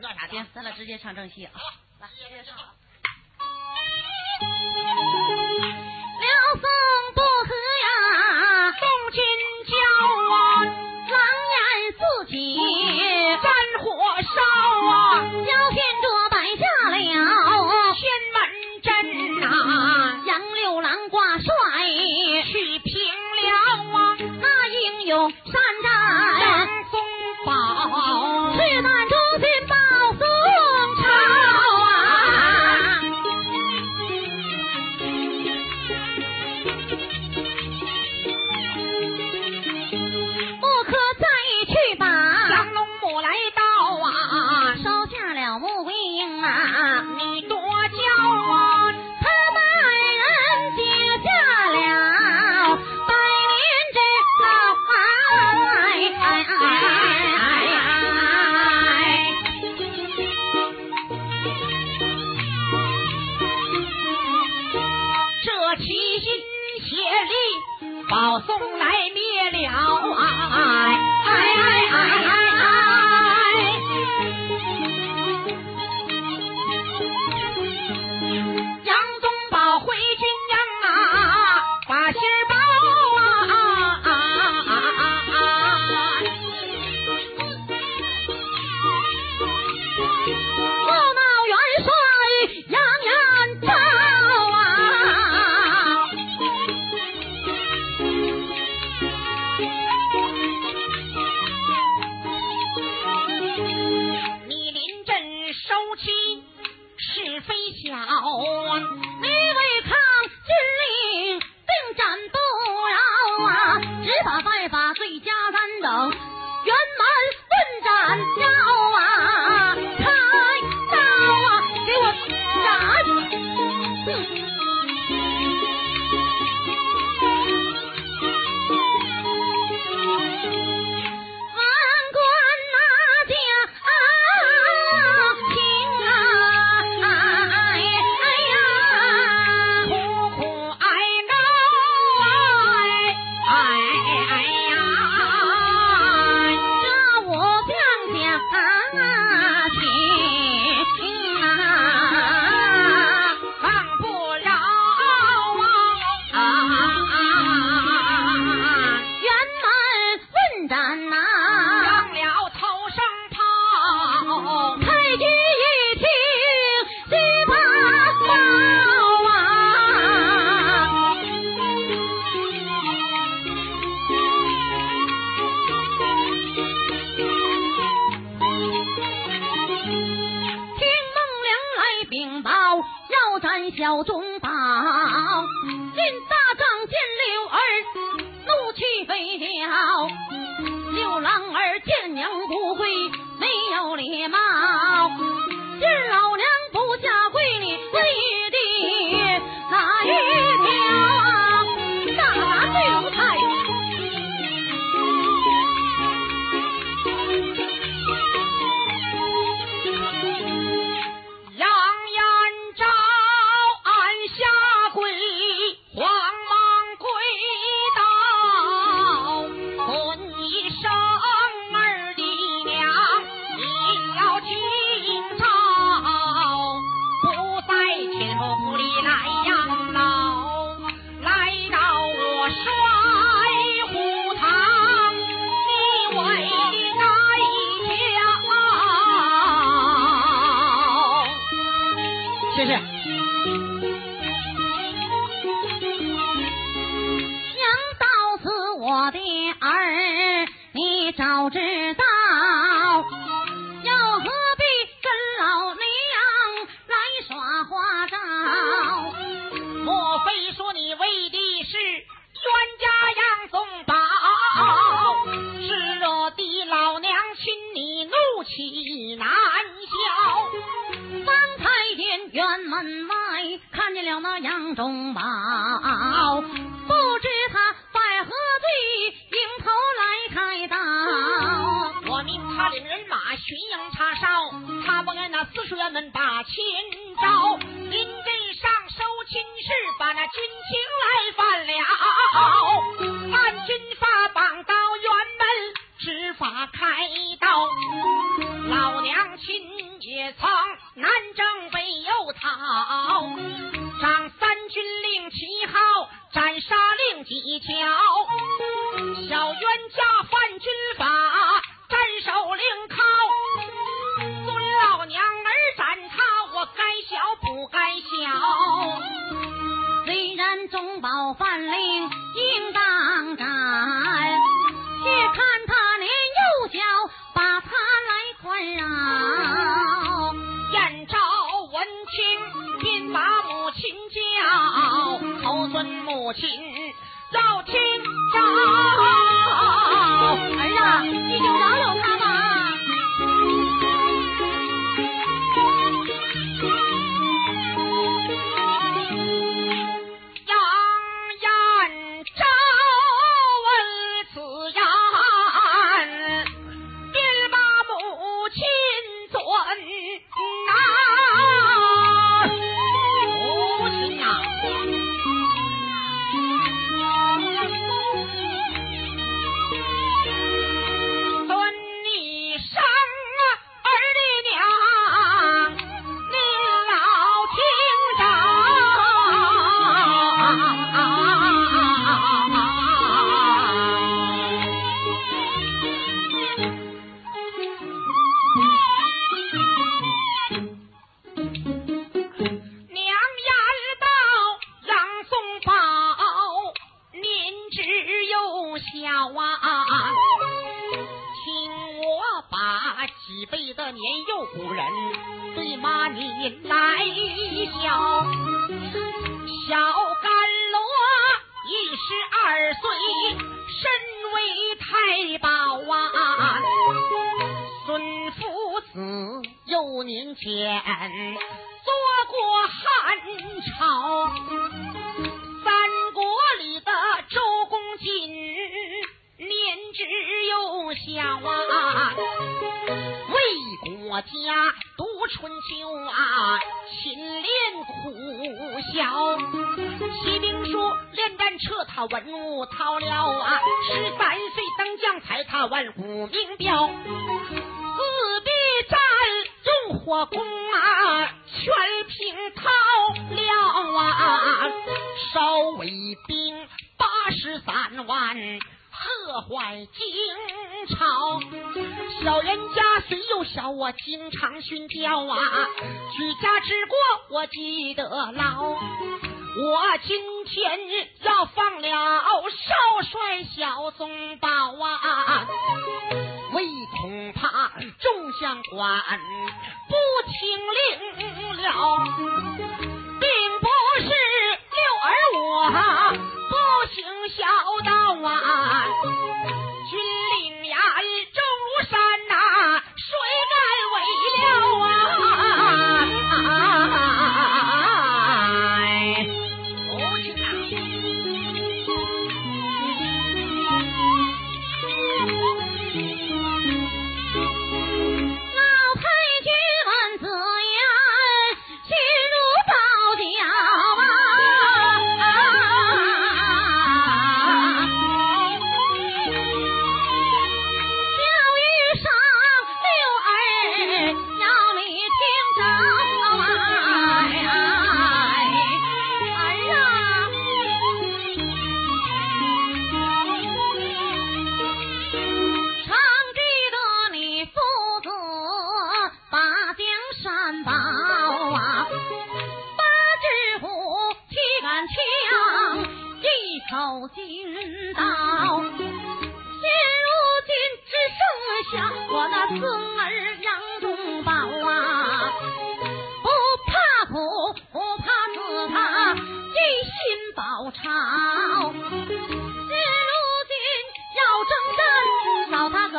啥，行，咱俩直接唱正戏啊。来，直接唱。刘峰。mi 巡营查哨，他不按那四书院门把亲招，临阵上收亲事，把那军情来犯了。按军法绑到辕门，执法开刀。老娘亲也曾南征北又讨。我情汉朝，三国里的周公瑾年只有小啊，为国家读春秋啊，勤练苦学，骑兵书练战车，他文武韬略啊，十三岁当将才，他万古名标，赤壁战用火攻啊，全。惊涛了啊，烧微兵八十三万，破坏京朝。小人家虽幼小，我经常训教啊，举家之过我记得牢。我今天要放了少帅小宗保啊，唯恐怕众相官听令了。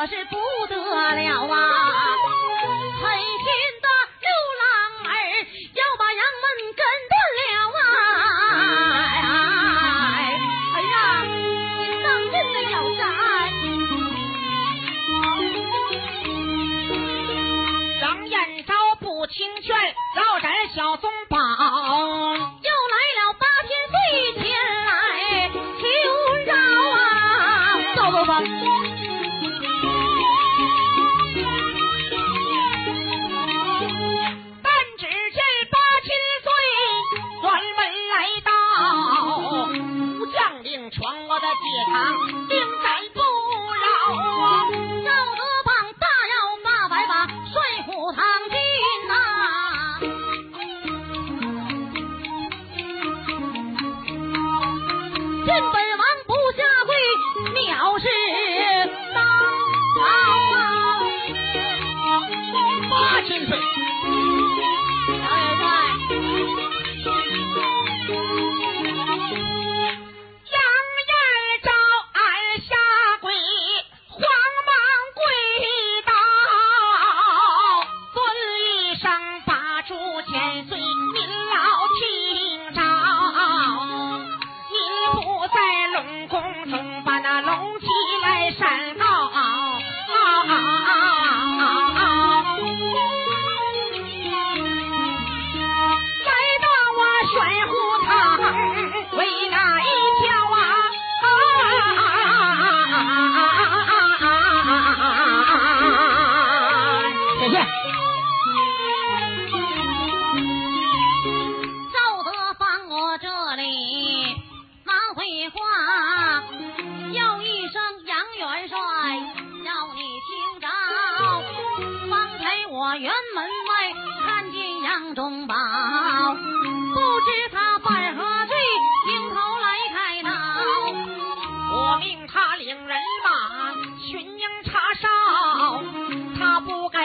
是不得了啊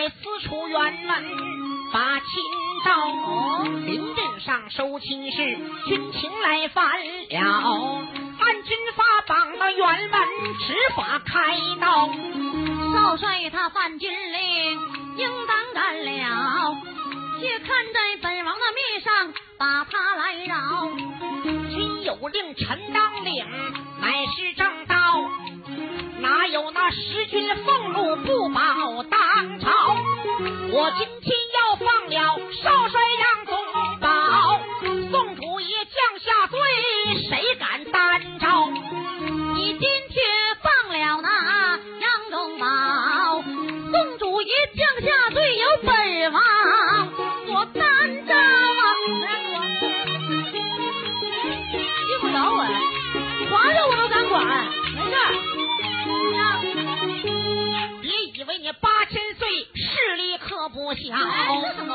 私出辕门，把秦昭侯临阵上收亲事，军情来犯了，按军法绑到辕门，执法开刀。少帅他犯军令，应当斩了。且看在本王的面上，把他来饶。君有令，臣当领，乃是正道。哪有那十军俸禄不保当朝？我今天要放了少帅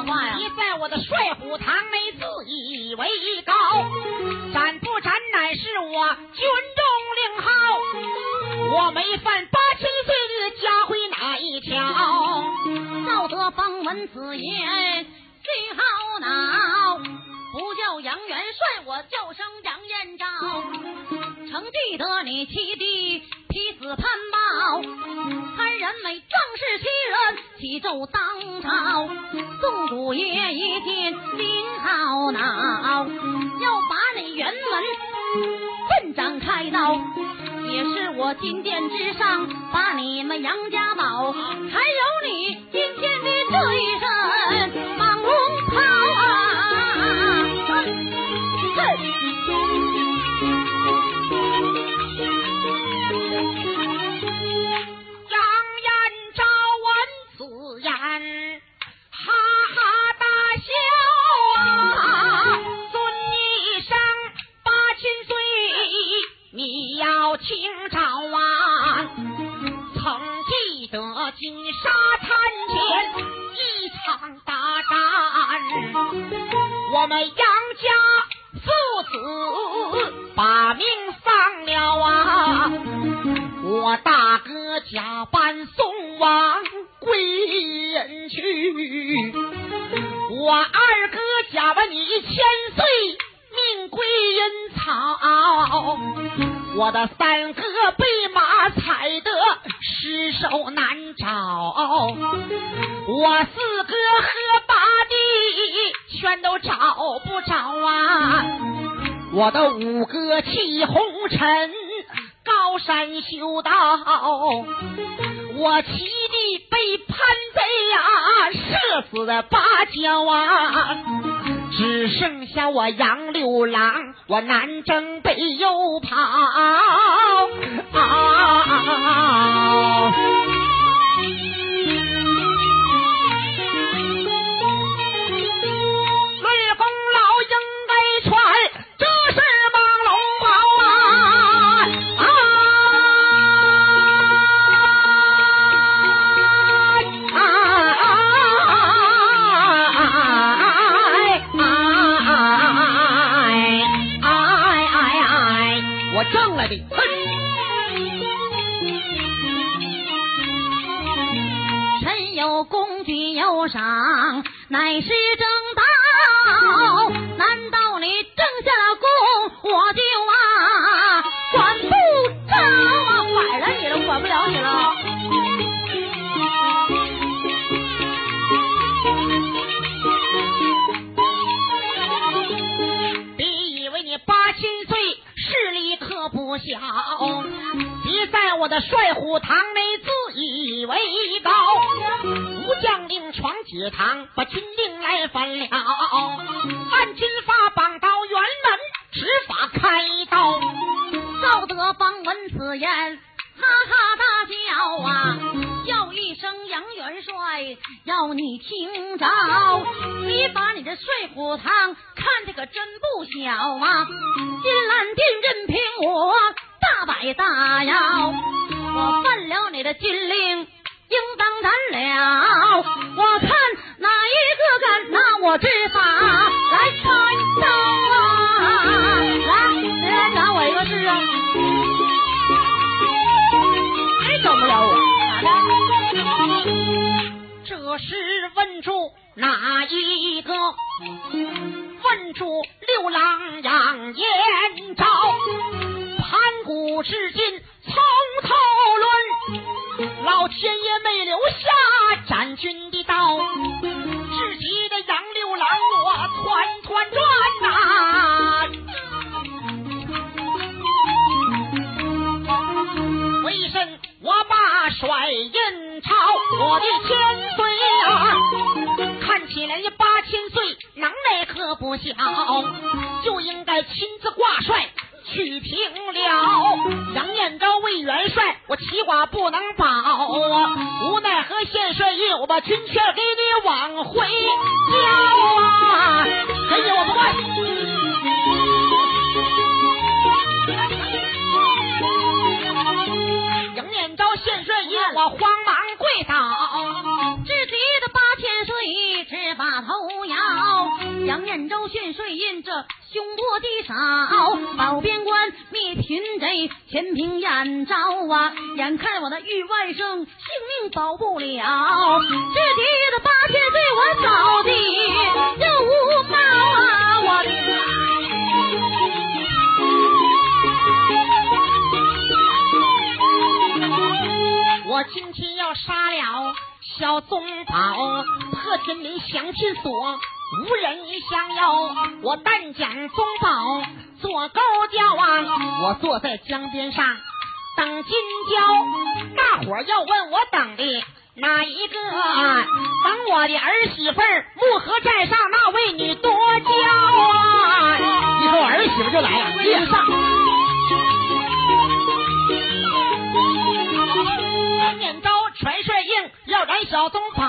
话呀？你在我的帅府堂内自以为高。斩不斩乃是我军中令号，我没犯八千岁的家规哪一条？赵德芳闻此言最好恼，不叫杨元帅，我叫声杨延昭。曾记得你七弟妻子潘豹，潘仁美仗势欺人，起奏当朝。宋祖爷一见心好恼，要把你辕门奋掌开刀，也是我金殿之上把你们杨家宝，还有你今天的这一生们杨家父子把命丧了啊！我大哥假扮送往归人去，我二哥假扮你千岁命归阴曹，我的三哥被马踩得尸首难找，我我的五哥弃红尘，高山修道；我七弟被叛贼呀射死在芭蕉啊！只剩下我杨六郎，我南征北又跑乃是正道。难道你正下了功，我就啊管不着啊？反了你了，管不了你了。别以为你八千岁势力可不小，别在我的帅虎堂内自以为高。将令闯解堂，把军令来反了，按军法绑到辕门，执法开刀。赵德芳闻此言，哈哈大笑啊，叫一声杨元帅，要你听着，你把你的睡虎堂看的可真不小啊！金兰殿任凭我大摆大摇，我犯了你的军令，应当斩了。我看哪一个敢拿我之法来穿刀啊！来，谁来斩我一个试试？谁整不了我？咋的？这是问住哪一个？问住六郎杨延昭，盘古至今从头老天爷没留下斩军的刀，至极的杨六郎我团团转呐、为甚我把甩印钞？我的千岁儿看起来八千岁，能耐可不小，就应该亲自挂帅曲平了。杨延昭为元帅，我齐寡不能保！无奈何县帅印，我把军权给你往回交啊！给你我不换。杨延昭县帅印，我慌忙跪倒。至极的八千岁，只把头摇。杨延昭训税印这凶多吉少，保边关灭群贼，全凭燕昭啊！眼看我的玉万生性命保不了，至极的八千岁，我扫地就无毛啊！我。我今天要杀了小宗保，破天门降天锁，无人相邀。我但讲宗保做勾交啊，我坐在江边上等金交。大伙儿要问我等的哪一个？等我的儿媳妇儿木河寨上那位女多娇啊！你说我儿媳妇就来了，列上。杨延昭传帅硬要斩小宗保，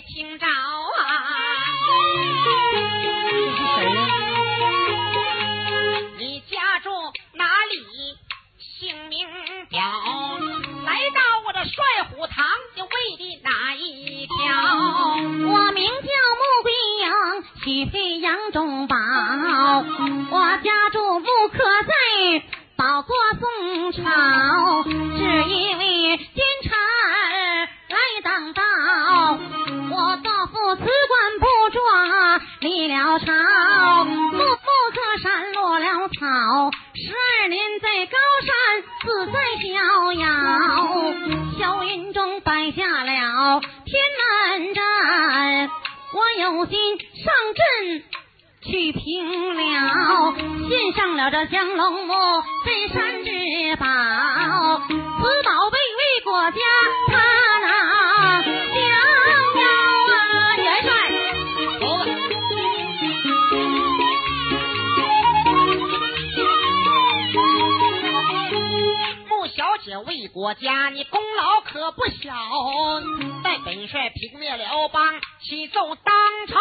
听着我有心上阵去平辽，献上了这降龙木镇山之宝，此宝贝为国家国家，你功劳可不小。待本帅平灭辽邦，启奏当朝，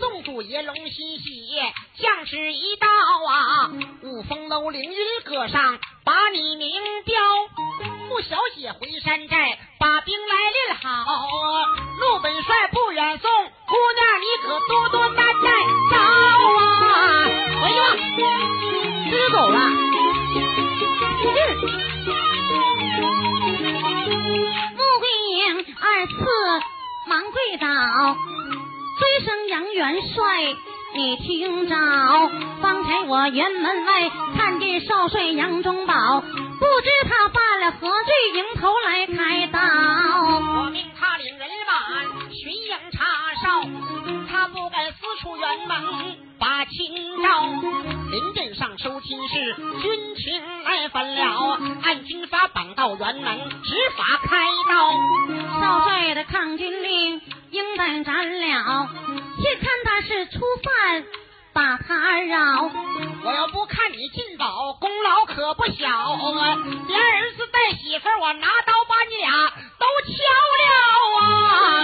宋主爷龙欣喜，将士一到啊，五峰楼凌云阁上把你名标。穆小姐回山寨，把兵来练好，陆本帅不远送，姑娘你可多多跪倒，追生杨元帅，你听着，方才我辕门外看见少帅杨忠宝，不知他犯了何罪，迎头来开刀。我命他领人马巡营查哨，他不敢私出辕门把亲招。临阵上收亲事，军情来分了，按军法绑到辕门，执法开刀。少帅的抗军令应当斩了，且看他是初犯，把他饶。我要不看你进宝，功劳可不小啊！连儿子带媳妇，我拿刀把你俩都敲了啊！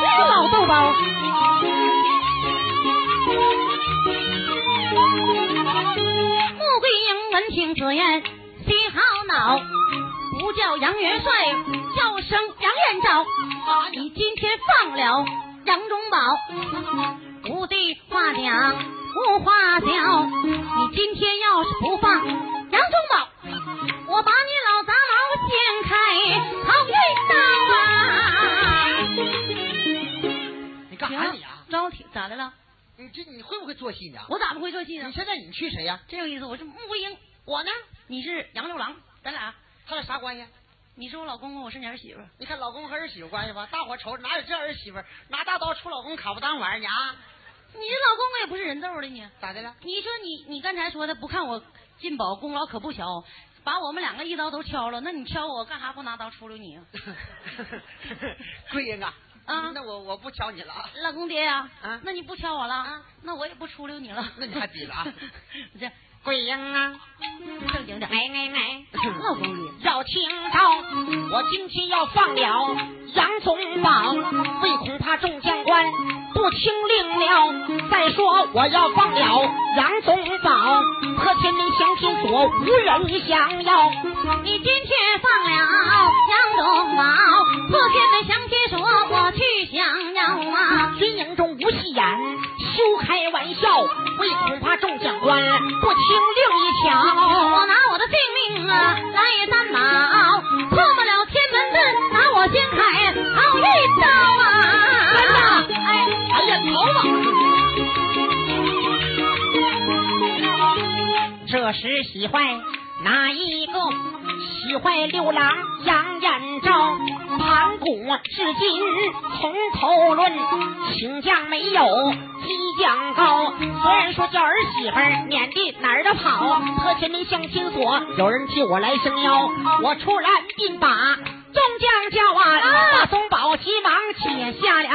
这老豆包。听此言，心好恼，不叫杨元帅，叫声杨元昭。你今天放了杨忠宝，不对话讲，无话讲。你今天要是不放杨忠宝，我把你老杂毛掀开，好运刀啊！你干啥你啊？招挺咋的了？你这你会不会做戏呢？我咋不会做戏呢你？现在你去谁呀？真有意思，我是穆桂英，我呢？你是杨六郎，咱俩，他俩啥关系？你是我老公公，我是你儿媳妇。你看老公和儿媳妇关系吧，大伙瞅着哪有这儿媳妇拿大刀出老公卡不当玩意儿啊？你这老公公也不是人揍的你，咋的了？你说你你刚才说的不看我进宝功劳可不小，把我们两个一刀都敲了，那你敲我干啥不拿刀出溜你啊？桂英啊，啊那我我不敲你了啊。老公爹呀、啊那你不敲我了啊，那我也不出溜你了。那你还比了啊？这桂英啊，正经点，奶奶奶。老公爹，要听着，我今天要放了杨宗保，为恐怕众将官不听令了。再说我要放了杨宗保，和天门降天锁无人降妖。你今天放了杨宗保，破天门降天锁，我去降妖啊！军营中无戏言，休开玩笑，为恐怕众将官不听令一我。拿我的性命啊来担保，破不了天门阵，拿我先开好一刀啊！真的哎哎呀，逃吧！这时喜坏哪一个？喜坏六郎杨延昭，盘古至今从头论，请将没有激将高。虽然说叫儿媳妇儿撵的哪儿的跑，和前面相亲所，有人替我来撑腰，我出然并把众将叫啊，大松宝急忙解下了